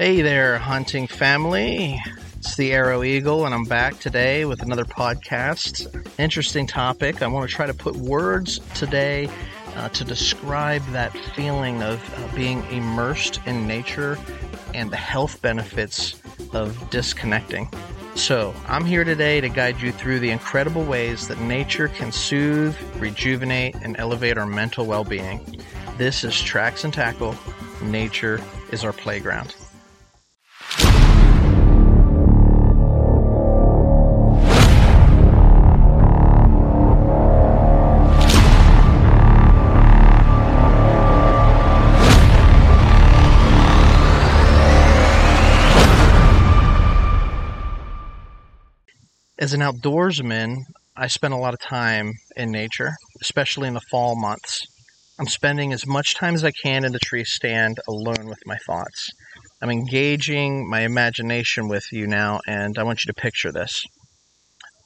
Hey there, hunting family. It's the Arrow Eagle, and I'm back today with another podcast. Interesting topic. I want to try to put words today uh, to describe that feeling of uh, being immersed in nature and the health benefits of disconnecting. So, I'm here today to guide you through the incredible ways that nature can soothe, rejuvenate, and elevate our mental well being. This is Tracks and Tackle. Nature is our playground. As an outdoorsman, I spend a lot of time in nature, especially in the fall months. I'm spending as much time as I can in the tree stand alone with my thoughts. I'm engaging my imagination with you now, and I want you to picture this.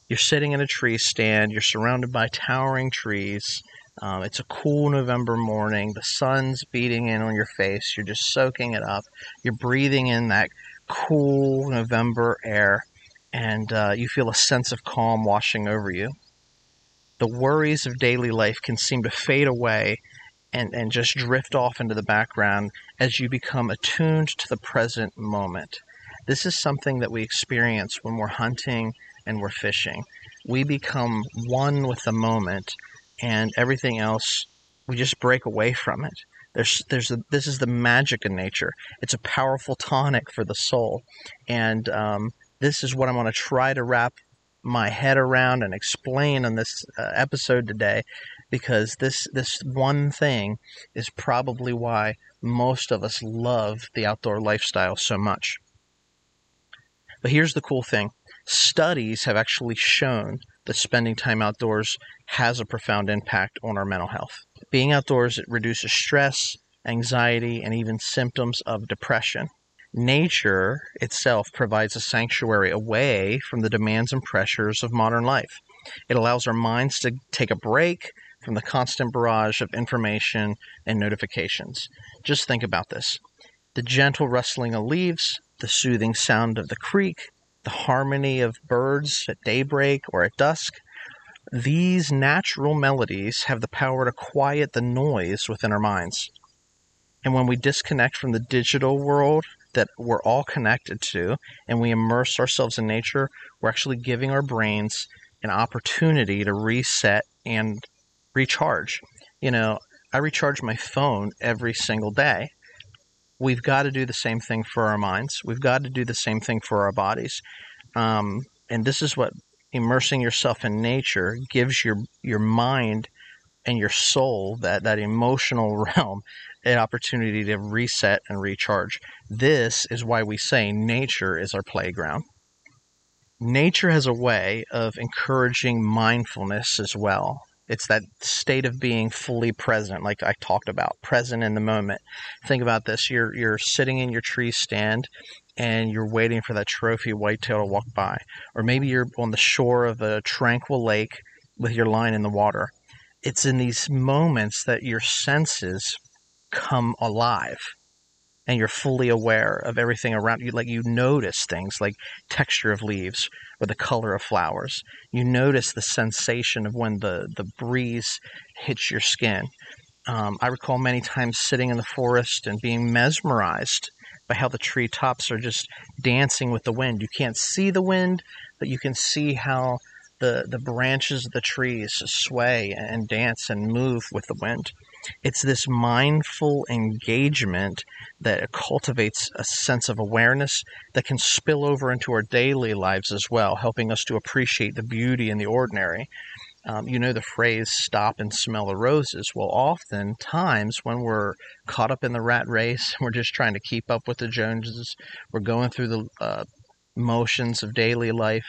You're sitting in a tree stand, you're surrounded by towering trees. Um, it's a cool November morning, the sun's beating in on your face, you're just soaking it up, you're breathing in that cool November air and uh, you feel a sense of calm washing over you. The worries of daily life can seem to fade away and, and just drift off into the background as you become attuned to the present moment. This is something that we experience when we're hunting and we're fishing. We become one with the moment, and everything else, we just break away from it. There's, there's a, this is the magic of nature. It's a powerful tonic for the soul, and um, this is what I'm going to try to wrap my head around and explain on this uh, episode today because this this one thing is probably why most of us love the outdoor lifestyle so much. But here's the cool thing. Studies have actually shown that spending time outdoors has a profound impact on our mental health. Being outdoors it reduces stress, anxiety, and even symptoms of depression. Nature itself provides a sanctuary away from the demands and pressures of modern life. It allows our minds to take a break from the constant barrage of information and notifications. Just think about this the gentle rustling of leaves, the soothing sound of the creek, the harmony of birds at daybreak or at dusk. These natural melodies have the power to quiet the noise within our minds. And when we disconnect from the digital world that we're all connected to and we immerse ourselves in nature, we're actually giving our brains an opportunity to reset and recharge. You know, I recharge my phone every single day. We've got to do the same thing for our minds. We've got to do the same thing for our bodies. Um, and this is what immersing yourself in nature gives your your mind and your soul that that emotional realm an opportunity to reset and recharge. This is why we say nature is our playground. Nature has a way of encouraging mindfulness as well. It's that state of being fully present, like I talked about, present in the moment. Think about this: you're you're sitting in your tree stand, and you're waiting for that trophy whitetail to walk by, or maybe you're on the shore of a tranquil lake with your line in the water. It's in these moments that your senses come alive and you're fully aware of everything around you. Like you notice things like texture of leaves or the color of flowers. You notice the sensation of when the, the breeze hits your skin. Um, i recall many times sitting in the forest and being mesmerized by how the tree tops are just dancing with the wind. You can't see the wind but you can see how the, the branches of the trees sway and dance and move with the wind it's this mindful engagement that cultivates a sense of awareness that can spill over into our daily lives as well, helping us to appreciate the beauty in the ordinary. Um, you know the phrase stop and smell the roses. Well, oftentimes when we're caught up in the rat race, we're just trying to keep up with the Joneses, we're going through the uh, motions of daily life,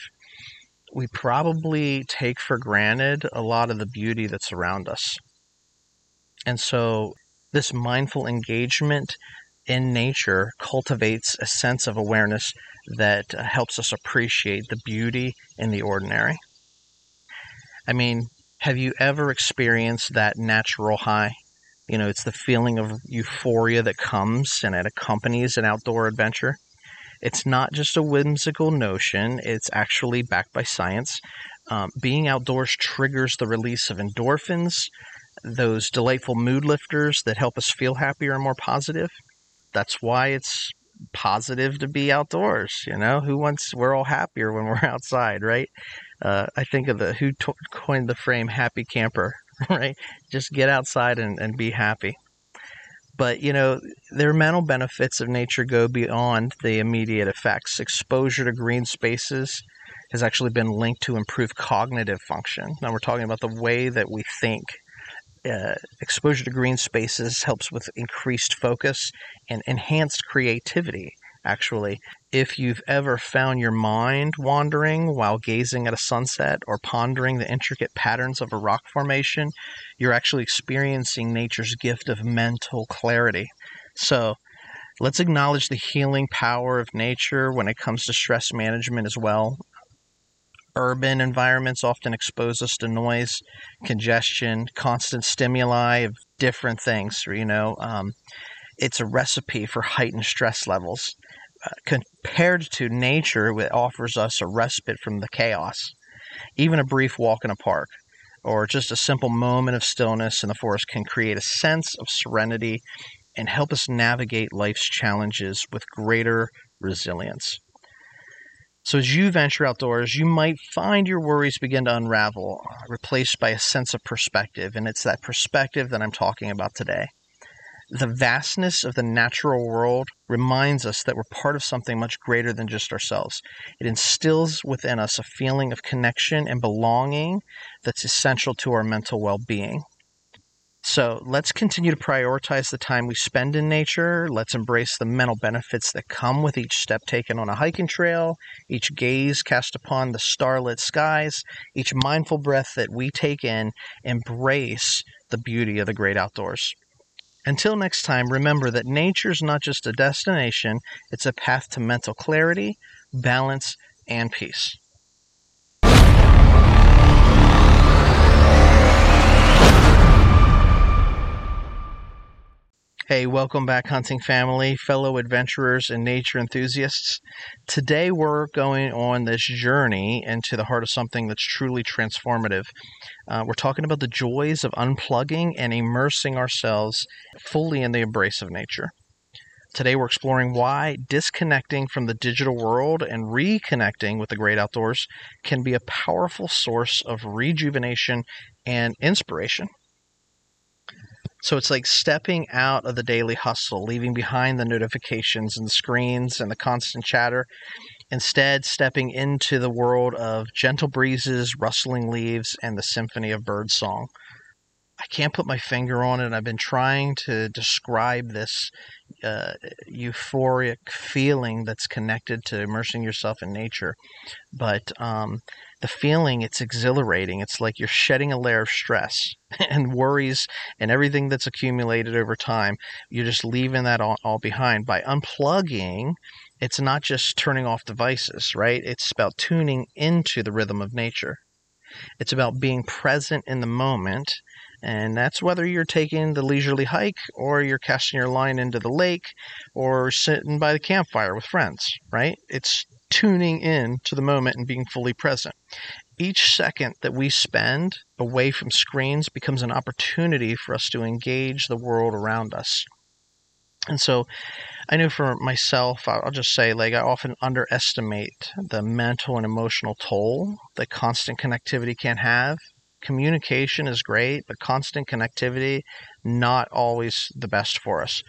we probably take for granted a lot of the beauty that's around us. And so, this mindful engagement in nature cultivates a sense of awareness that uh, helps us appreciate the beauty in the ordinary. I mean, have you ever experienced that natural high You know, it's the feeling of euphoria that comes and it accompanies an outdoor adventure. It's not just a whimsical notion, it's actually backed by science. Um, being outdoors triggers the release of endorphins, those delightful mood lifters that help us feel happier and more positive. That's why it's positive to be outdoors. You know, who wants? We're all happier when we're outside, right? Uh, I think of the who to- coined the frame "happy camper," right? Just get outside and, and be happy. But you know, their mental benefits of nature go beyond the immediate effects. Exposure to green spaces has actually been linked to improved cognitive function. Now we're talking about the way that we think uh, exposure to green spaces helps with increased focus and enhanced creativity. Actually, if you've ever found your mind wandering while gazing at a sunset or pondering the intricate patterns of a rock formation, you're actually experiencing nature's gift of mental clarity. So, let's acknowledge the healing power of nature when it comes to stress management as well urban environments often expose us to noise, congestion, constant stimuli of different things. You know, um, it's a recipe for heightened stress levels. Compared to nature, it offers us a respite from the chaos. Even a brief walk in a park or just a simple moment of stillness in the forest can create a sense of serenity and help us navigate life's challenges with greater resilience. So, as you venture outdoors, you might find your worries begin to unravel, replaced by a sense of perspective. And it's that perspective that I'm talking about today. The vastness of the natural world reminds us that we're part of something much greater than just ourselves. It instills within us a feeling of connection and belonging that's essential to our mental well being. So let's continue to prioritize the time we spend in nature. Let's embrace the mental benefits that come with each step taken on a hiking trail, each gaze cast upon the starlit skies, each mindful breath that we take in. Embrace the beauty of the great outdoors. Until next time, remember that nature is not just a destination, it's a path to mental clarity, balance, and peace. Hey, welcome back, hunting family, fellow adventurers, and nature enthusiasts. Today, we're going on this journey into the heart of something that's truly transformative. Uh, we're talking about the joys of unplugging and immersing ourselves fully in the embrace of nature. Today, we're exploring why disconnecting from the digital world and reconnecting with the great outdoors can be a powerful source of rejuvenation and inspiration. So it's like stepping out of the daily hustle, leaving behind the notifications and screens and the constant chatter, instead, stepping into the world of gentle breezes, rustling leaves, and the symphony of birdsong. I can't put my finger on it. I've been trying to describe this uh, euphoric feeling that's connected to immersing yourself in nature, but um, the feeling it's exhilarating. It's like you're shedding a layer of stress and worries and everything that's accumulated over time. You're just leaving that all, all, behind. By unplugging it's not just turning off devices right? It's about tuning into the rhythm of nature. It's about being present in the moment and that's whether you're taking the leisurely hike or you're casting your line into the lake or sitting by the campfire with friends right? It's tuning in to the moment and being fully present. Each second that we spend away from screens becomes an opportunity for us to engage the world around us. And so I know for myself, I'll just say, like, I often underestimate the mental and emotional toll that constant connectivity can have. Communication is great, but constant connectivity, not always the best for us.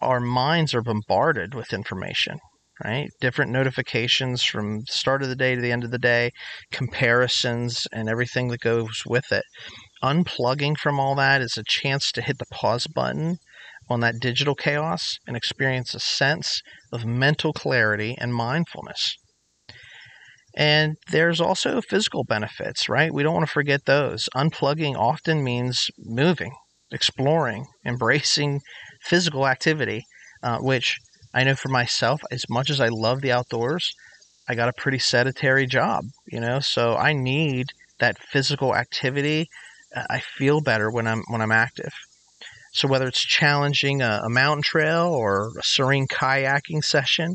Our minds are bombarded with information right? Different notifications from start of the day to the end of the day, comparisons, and everything that goes with it. Unplugging from all that is a chance to hit the pause button on that digital chaos and experience a sense of mental clarity and mindfulness. And there's also physical benefits, right? We don't want to forget those. Unplugging often means moving, exploring, embracing physical activity, uh, which I know for myself, as much as I love the outdoors, I got a pretty sedentary job, you know, so I need that physical activity. Uh, I feel better when I'm when I'm active. So, whether it's challenging a, a mountain trail or a serene kayaking session,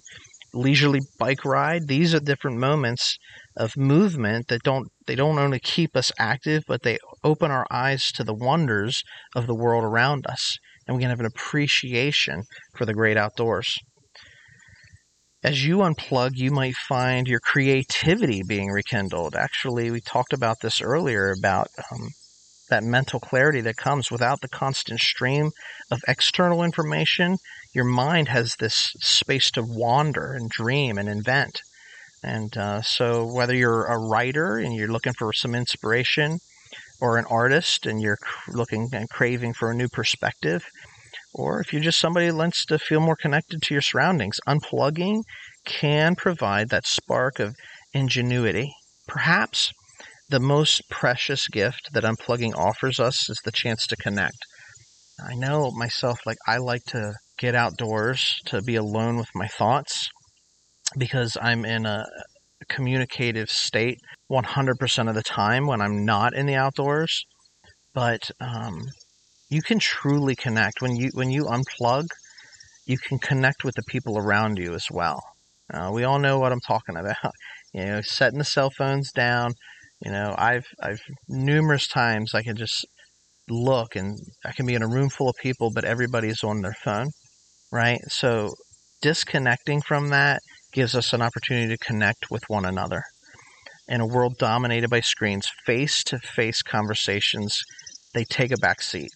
leisurely bike ride, these are different moments of movement that don't they don't only keep us active, but they open our eyes to the wonders of the world around us, and we can have an appreciation for the great outdoors. As you unplug, you might find your creativity being rekindled. Actually, we talked about this earlier about um, that mental clarity that comes without the constant stream of external information. Your mind has this space to wander and dream and invent. And uh, so, whether you're a writer and you're looking for some inspiration, or an artist and you're looking and craving for a new perspective, or if you're just somebody that wants to feel more connected to your surroundings, unplugging can provide that spark of ingenuity. Perhaps the most precious gift that unplugging offers us is the chance to connect. I know myself, like, I like to get outdoors to be alone with my thoughts because I'm in a communicative state 100% of the time when I'm not in the outdoors. But um, you can truly connect when you when you unplug. You can connect with the people around you as well. Uh, we all know what I'm talking about. You know, setting the cell phones down. You know, I've I've numerous times I can just look and I can be in a room full of people, but everybody's on their phone, right? So disconnecting from that gives us an opportunity to connect with one another. In a world dominated by screens, face to face conversations, they take a back seat.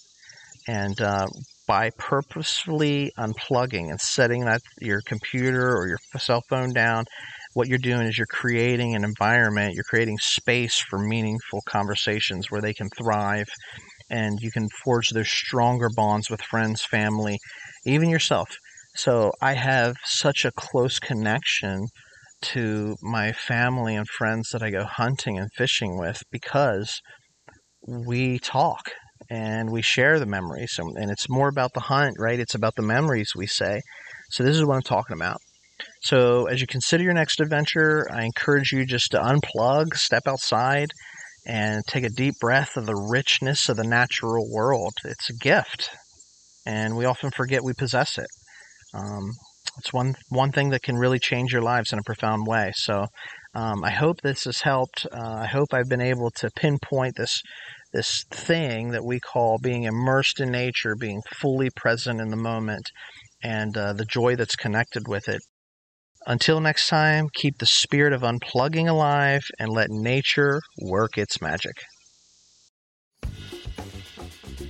And uh, by purposefully unplugging and setting that your computer or your cell phone down, what you're doing is you're creating an environment, you're creating space for meaningful conversations where they can thrive and you can forge those stronger bonds with friends, family, even yourself. So I have such a close connection to my family and friends that I go hunting and fishing with because we talk and we share the memories. And, it's more about the hunt, right? It's about the memories we say. So this is what I'm talking about. So as you consider your next adventure, I encourage you just to unplug, step outside, and take a deep breath of the richness of the natural world. It's a gift, and we often forget we possess it. Um, it's one one thing that can really change your lives in a profound way. So um, I hope this has helped. Uh, I hope I've been able to pinpoint this this thing that we call being immersed in nature, being fully present in the moment, and uh, the joy that's connected with it. Until next time, keep the spirit of unplugging alive and let nature work its magic.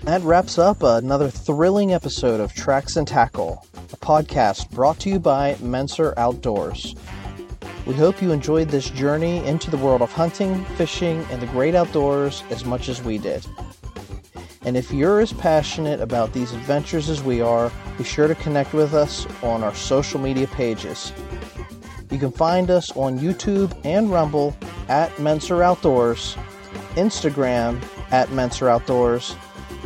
That wraps up another thrilling episode of Tracks and Tackle, a podcast brought to you by Mentzer Outdoors. We hope you enjoyed this journey into the world of hunting, fishing, and the great outdoors as much as we did. And if you're as passionate about these adventures as we are, be sure to connect with us on our social media pages. You can find us on YouTube and Rumble at Mentzer Outdoors, Instagram at Mentzer Outdoors,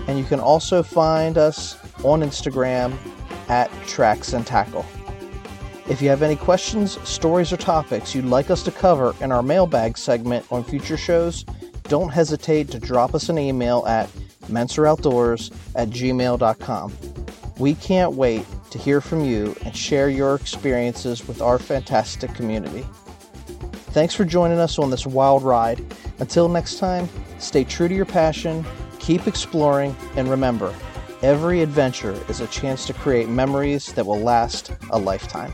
and you can also find us on Instagram at Tracks and Tackle. If you have any questions, stories, or topics you'd like us to cover in our mailbag segment on future shows, don't hesitate to drop us an email at mentzeroutdoors at gmail.com. We can't wait to hear from you and share your experiences with our fantastic community. Thanks for joining us on this wild ride. Until next time, stay true to your passion, keep exploring, and remember every adventure is a chance to create memories that will last a lifetime.